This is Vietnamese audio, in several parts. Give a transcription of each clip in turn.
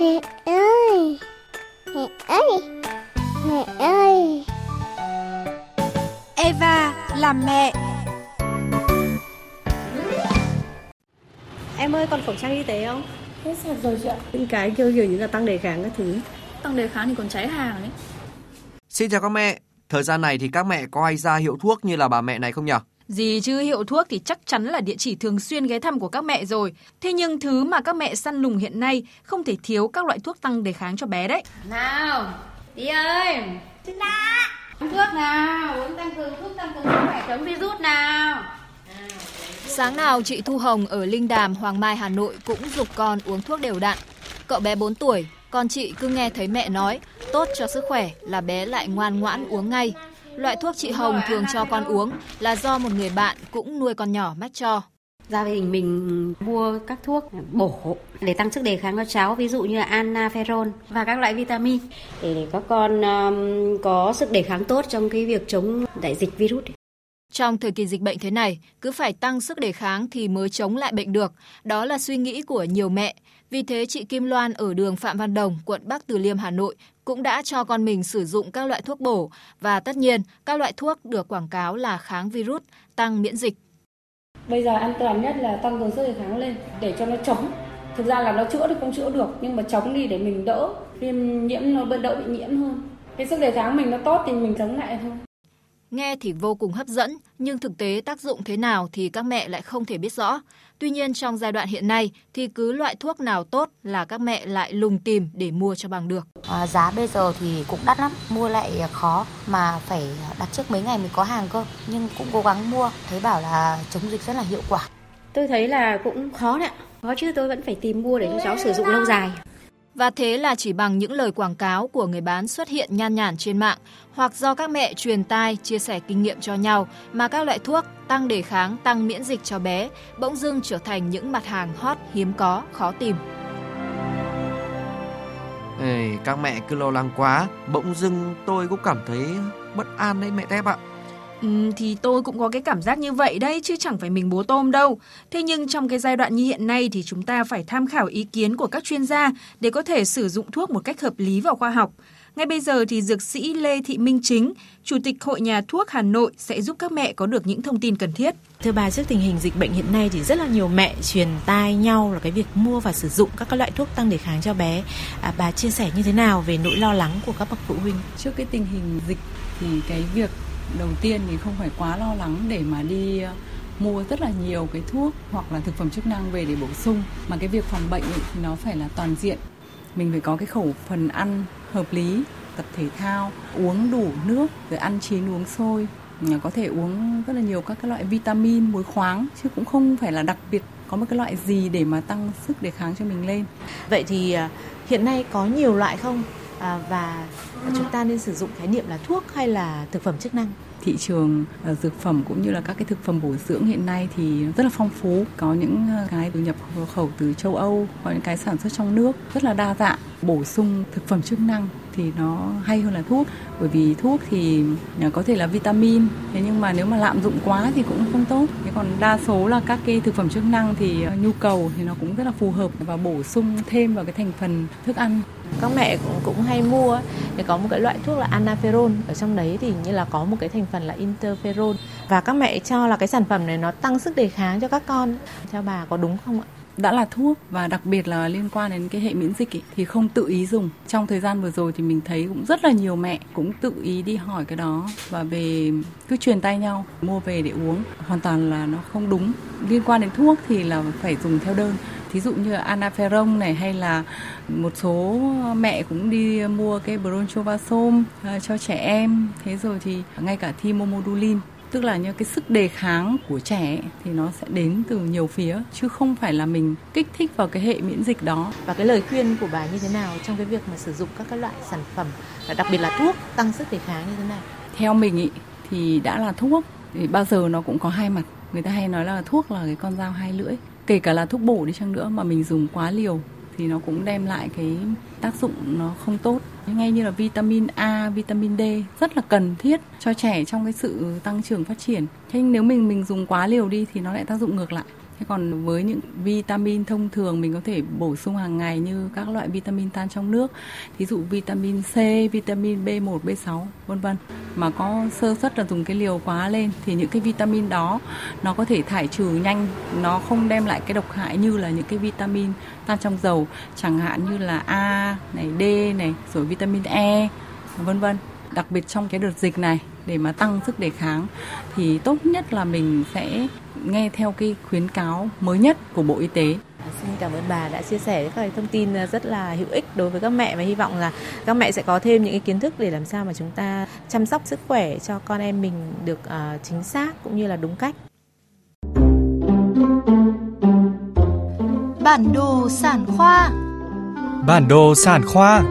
Mẹ ơi! Mẹ ơi! Mẹ ơi! Eva làm mẹ. Em ơi còn khẩu trang y tế không? Hết sạch rồi chị ạ. Những cái kiểu kiểu như là tăng đề kháng các thứ. Tăng đề kháng thì còn cháy hàng ấy. Xin chào các mẹ. Thời gian này thì các mẹ có hay ra hiệu thuốc như là bà mẹ này không nhỉ? Gì chứ hiệu thuốc thì chắc chắn là địa chỉ thường xuyên ghé thăm của các mẹ rồi. Thế nhưng thứ mà các mẹ săn lùng hiện nay không thể thiếu các loại thuốc tăng đề kháng cho bé đấy. Nào, tí ơi. Dạ. Uống thuốc nào, uống tăng cường thuốc tăng cường sức khỏe chống virus nào. Sáng nào chị Thu Hồng ở Linh Đàm, Hoàng Mai, Hà Nội cũng dục con uống thuốc đều đặn. Cậu bé 4 tuổi, con chị cứ nghe thấy mẹ nói tốt cho sức khỏe là bé lại ngoan ngoãn uống ngay. Loại thuốc chị Hồng thường cho con uống là do một người bạn cũng nuôi con nhỏ mách cho. Gia đình mình mua các thuốc bổ để tăng sức đề kháng cho cháu, ví dụ như là anaferol và các loại vitamin để các con um, có sức đề kháng tốt trong cái việc chống đại dịch virus. Trong thời kỳ dịch bệnh thế này, cứ phải tăng sức đề kháng thì mới chống lại bệnh được. Đó là suy nghĩ của nhiều mẹ. Vì thế chị Kim Loan ở đường Phạm Văn Đồng, quận Bắc Từ Liêm, Hà Nội cũng đã cho con mình sử dụng các loại thuốc bổ và tất nhiên các loại thuốc được quảng cáo là kháng virus, tăng miễn dịch. Bây giờ an toàn nhất là tăng cường sức đề kháng lên để cho nó chống. Thực ra là nó chữa thì không chữa được nhưng mà chống đi để mình đỡ viêm nhiễm nó đỡ bị nhiễm hơn. Cái sức đề kháng mình nó tốt thì mình chống lại thôi. Nghe thì vô cùng hấp dẫn, nhưng thực tế tác dụng thế nào thì các mẹ lại không thể biết rõ. Tuy nhiên trong giai đoạn hiện nay thì cứ loại thuốc nào tốt là các mẹ lại lùng tìm để mua cho bằng được. À, giá bây giờ thì cũng đắt lắm, mua lại khó mà phải đặt trước mấy ngày mới có hàng cơ. Nhưng cũng cố gắng mua, thấy bảo là chống dịch rất là hiệu quả. Tôi thấy là cũng khó đấy Khó chứ tôi vẫn phải tìm mua để cho cháu sử dụng lâu dài. Và thế là chỉ bằng những lời quảng cáo của người bán xuất hiện nhan nhản trên mạng hoặc do các mẹ truyền tai chia sẻ kinh nghiệm cho nhau mà các loại thuốc tăng đề kháng, tăng miễn dịch cho bé bỗng dưng trở thành những mặt hàng hot hiếm có, khó tìm. Ê, các mẹ cứ lo lắng quá, bỗng dưng tôi cũng cảm thấy bất an đấy mẹ Tép ạ. Ừ, thì tôi cũng có cái cảm giác như vậy đấy chứ chẳng phải mình bố tôm đâu. Thế nhưng trong cái giai đoạn như hiện nay thì chúng ta phải tham khảo ý kiến của các chuyên gia để có thể sử dụng thuốc một cách hợp lý và khoa học. Ngay bây giờ thì dược sĩ Lê Thị Minh Chính, Chủ tịch Hội Nhà thuốc Hà Nội sẽ giúp các mẹ có được những thông tin cần thiết. Thưa bà, trước tình hình dịch bệnh hiện nay thì rất là nhiều mẹ truyền tai nhau là cái việc mua và sử dụng các loại thuốc tăng đề kháng cho bé. À, bà chia sẻ như thế nào về nỗi lo lắng của các bậc phụ huynh? Trước cái tình hình dịch thì cái việc đầu tiên thì không phải quá lo lắng để mà đi ờ, mua rất là nhiều cái thuốc hoặc là thực phẩm chức năng về để bổ sung mà cái việc phòng bệnh ấy, thì nó phải là toàn diện. Mình phải có cái khẩu phần ăn hợp lý tập thể thao uống đủ nước rồi ăn chín uống sôi. Có thể uống rất là nhiều các cái loại vitamin muối khoáng chứ cũng không phải là đặc biệt có một cái loại gì để mà tăng sức đề kháng cho mình lên. Vậy thì ờ, hiện nay có nhiều loại không? À, và chúng ta nên sử dụng khái niệm là thuốc hay là thực phẩm chức năng? Thị trường ờ, dược phẩm cũng như là các cái thực phẩm bổ dưỡng hiện nay thì rất là phong phú. Có những ờ, cái được nhập khẩu từ châu Âu có những cái sản xuất trong nước rất là đa dạng bổ sung thực phẩm chức năng thì nó hay hơn là thuốc. Bởi vì thuốc thì à, có thể là vitamin. Thế nhưng mà nếu mà lạm dụng quá thì cũng không tốt. Thế còn đa số là các cái thực phẩm chức năng thì à, nhu cầu thì nó cũng rất là phù hợp và bổ sung thêm vào cái thành phần thức ăn. Các mẹ cũng cũng hay mua thì có một cái loại thuốc là anaferon ở trong đấy thì như là có một cái thành phần là interferon. Và các mẹ cho là cái sản phẩm này nó tăng sức đề kháng cho các con. Theo bà có đúng không ạ? Đã là thuốc và đặc biệt là liên quan đến cái hệ miễn dịch ấy, thì không tự ý dùng. Trong thời gian vừa rồi thì mình thấy cũng rất là nhiều mẹ cũng tự ý đi hỏi cái đó và về cứ truyền tay nhau mua về để uống hoàn toàn là nó không đúng. Liên quan đến thuốc thì là phải dùng theo đơn thí dụ như anaferon này hay là một số mẹ cũng đi mua cái bronchovasom ờ, cho trẻ em thế rồi thì ngay cả thimomodulin tức là như cái sức đề kháng của trẻ thì nó sẽ đến từ nhiều phía chứ không phải là mình kích thích vào cái hệ miễn dịch đó. Và cái lời khuyên của bà như thế nào trong cái việc mà sử dụng các cái loại sản phẩm đặc biệt là thuốc tăng sức đề kháng như thế này theo mình ý, thì đã là thuốc thì bao giờ nó cũng có hai mặt. Người ta hay nói là thuốc là cái con dao hai lưỡi kể cả là thuốc bổ đi chăng nữa mà mình dùng quá liều thì nó cũng đem lại cái tác dụng nó không tốt ngay như là vitamin A, vitamin D rất là cần thiết cho trẻ trong cái sự tăng trưởng phát triển. Thế nhưng nếu mình mình dùng quá liều đi thì nó lại tác dụng ngược lại. Thế còn với những vitamin thông thường mình có thể bổ sung hàng ngày như các loại vitamin tan trong nước, thí dụ vitamin C, vitamin B1, B6, vân vân. Mà có sơ suất là dùng cái liều quá lên thì những cái vitamin đó nó có thể thải trừ nhanh, nó không đem lại cái độc hại như là những cái vitamin tan trong dầu, chẳng hạn như là A này, D này, rồi vitamin E, vân vân. Đặc biệt trong cái đợt dịch này để mà tăng sức đề kháng thì tốt nhất là mình sẽ nghe theo cái khuyến cáo mới nhất của Bộ Y tế. Xin cảm ơn bà đã chia sẻ các thông tin rất là hữu ích đối với các mẹ và hy vọng là các mẹ sẽ có thêm những cái kiến thức để làm sao mà chúng ta chăm sóc sức khỏe cho con em mình được uh, chính xác cũng như là đúng cách. Bản đồ sản khoa Bản đồ sản khoa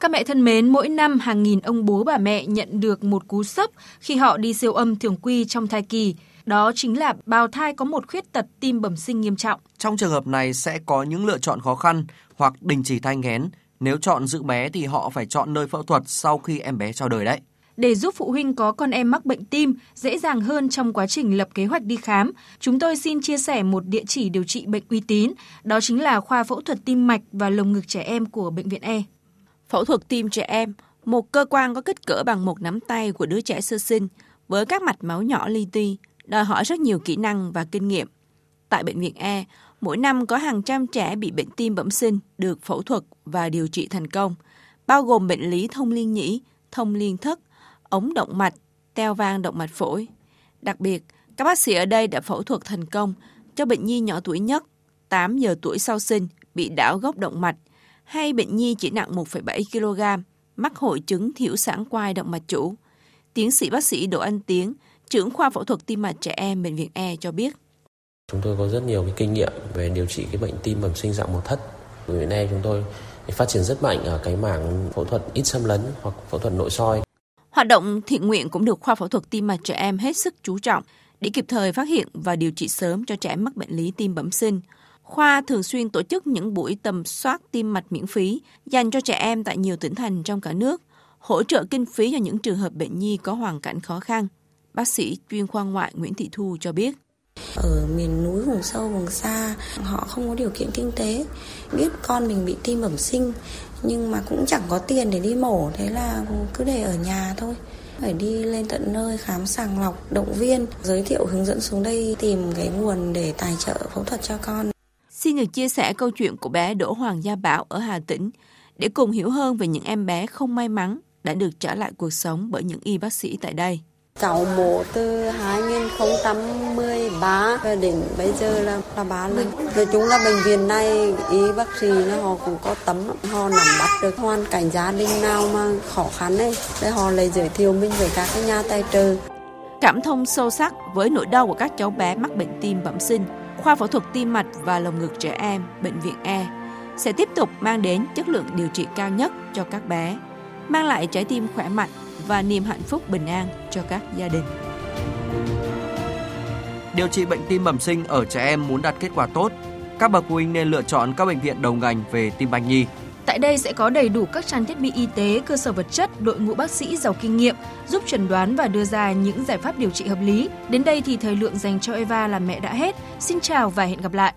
Các mẹ thân mến, mỗi năm hàng nghìn ông bố bà mẹ nhận được một cú sốc khi họ đi siêu âm thường quy trong thai kỳ. Đó chính là bào thai có một khuyết tật tim bẩm sinh nghiêm trọng. Trong trường hợp này sẽ có những lựa chọn khó khăn hoặc đình chỉ thai nghén. Nếu chọn giữ bé thì họ phải chọn nơi phẫu thuật sau khi em bé chào đời đấy. Để giúp phụ huynh có con em mắc bệnh tim dễ dàng hơn trong quá trình lập kế hoạch đi khám, chúng tôi xin chia sẻ một địa chỉ điều trị bệnh uy tín, đó chính là khoa phẫu thuật tim mạch và lồng ngực trẻ em của bệnh viện E. Phẫu thuật tim trẻ em, một cơ quan có kích cỡ bằng một nắm tay của đứa trẻ sơ sinh với các mạch máu nhỏ li ti, đòi hỏi rất nhiều kỹ năng và kinh nghiệm. Tại bệnh viện E, mỗi năm có hàng trăm trẻ bị bệnh tim bẩm sinh được phẫu thuật và điều trị thành công, bao gồm bệnh lý thông liên nhĩ, thông liên thất, ống động mạch, teo vang động mạch phổi. Đặc biệt, các bác sĩ ở đây đã phẫu thuật thành công cho bệnh nhi nhỏ tuổi nhất, 8 giờ tuổi sau sinh, bị đảo gốc động mạch, hay bệnh nhi chỉ nặng 1,7 kg, mắc hội chứng thiểu sản quai động mạch chủ. Tiến sĩ bác sĩ Đỗ Anh Tiến, trưởng khoa phẫu thuật tim mạch trẻ em bệnh viện E cho biết. Chúng tôi có rất nhiều cái kinh nghiệm về điều trị cái bệnh tim bẩm sinh dạng một thất. Bệnh viện E chúng tôi phát triển rất mạnh ở cái mảng phẫu thuật ít xâm lấn hoặc phẫu thuật nội soi. Hoạt động thiện nguyện cũng được khoa phẫu thuật tim mạch trẻ em hết sức chú trọng để kịp thời phát hiện và điều trị sớm cho trẻ mắc bệnh lý tim bẩm sinh. Khoa thường xuyên tổ chức những buổi tầm soát tim mạch miễn phí dành cho trẻ em tại nhiều tỉnh thành trong cả nước, hỗ trợ kinh phí cho những trường hợp bệnh nhi có hoàn cảnh khó khăn. Bác sĩ chuyên khoa ngoại Nguyễn Thị Thu cho biết. Ở miền núi vùng sâu vùng xa, họ không có điều kiện kinh tế, biết con mình bị tim bẩm sinh nhưng mà cũng chẳng có tiền để đi mổ, thế là cứ để ở nhà thôi phải đi lên tận nơi khám sàng lọc, động viên, giới thiệu hướng dẫn xuống đây tìm cái nguồn để tài trợ phẫu thuật cho con. Xin được chia sẻ câu chuyện của bé Đỗ Hoàng Gia Bảo ở Hà Tĩnh để cùng hiểu hơn về những em bé không may mắn đã được trở lại cuộc sống bởi những y bác sĩ tại đây. Cháu mổ từ 2013 và đến bây giờ là là ba lần. Nói chung là bệnh viện này y bác sĩ nó họ cũng có tấm họ nắm bắt được hoàn cảnh gia đình nào mà khó khăn ấy để họ lại giới thiệu mình với các cái nhà tài trợ. Cảm thông sâu sắc với nỗi đau của các cháu bé mắc bệnh tim bẩm sinh, khoa phẫu thuật tim mạch và lồng ngực trẻ em bệnh viện E sẽ tiếp tục mang đến chất lượng điều trị cao nhất cho các bé, mang lại trái tim khỏe mạnh và niềm hạnh phúc bình an cho các gia đình. Điều trị bệnh tim bẩm sinh ở trẻ em muốn đạt kết quả tốt, các bậc phụ huynh nên lựa chọn các bệnh viện đầu ngành về tim mạch nhi. Tại đây sẽ có đầy đủ các trang thiết bị y tế, cơ sở vật chất, đội ngũ bác sĩ giàu kinh nghiệm, giúp chẩn đoán và đưa ra những giải pháp điều trị hợp lý. Đến đây thì thời lượng dành cho Eva là mẹ đã hết. Xin chào và hẹn gặp lại.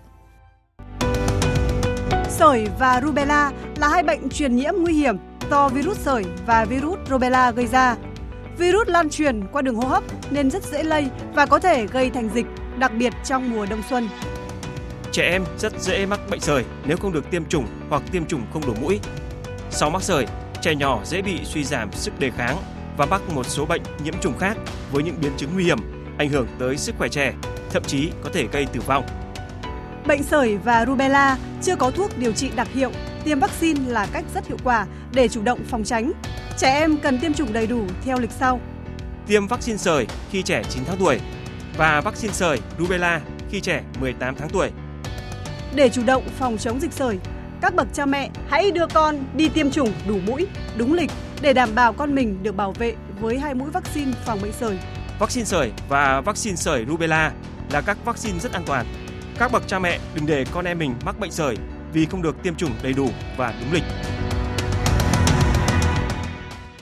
Sởi và rubella là hai bệnh truyền nhiễm nguy hiểm do virus sởi và virus rubella gây ra. Virus lan truyền qua đường hô hấp nên rất dễ lây và có thể gây thành dịch, đặc biệt trong mùa đông xuân. Trẻ em rất dễ mắc bệnh sởi nếu không được tiêm chủng hoặc tiêm chủng không đủ mũi. Sau mắc sởi, trẻ nhỏ dễ bị suy giảm sức đề kháng và mắc một số bệnh nhiễm trùng khác với những biến chứng nguy hiểm, ảnh hưởng tới sức khỏe trẻ, thậm chí có thể gây tử vong. Bệnh sởi và rubella chưa có thuốc điều trị đặc hiệu, tiêm vaccine là cách rất hiệu quả để chủ động phòng tránh. Trẻ em cần tiêm chủng đầy đủ theo lịch sau. Tiêm vaccine sởi khi trẻ 9 tháng tuổi và vaccine sởi rubella khi trẻ 18 tháng tuổi. Để chủ động phòng chống dịch sởi, các bậc cha mẹ hãy đưa con đi tiêm chủng đủ mũi, đúng lịch để đảm bảo con mình được bảo vệ với hai mũi vaccine phòng bệnh sởi. Vaccine sởi và vaccine sởi rubella là các vaccine rất an toàn. Các bậc cha mẹ đừng để con em mình mắc bệnh sởi vì không được tiêm chủng đầy đủ và đúng lịch.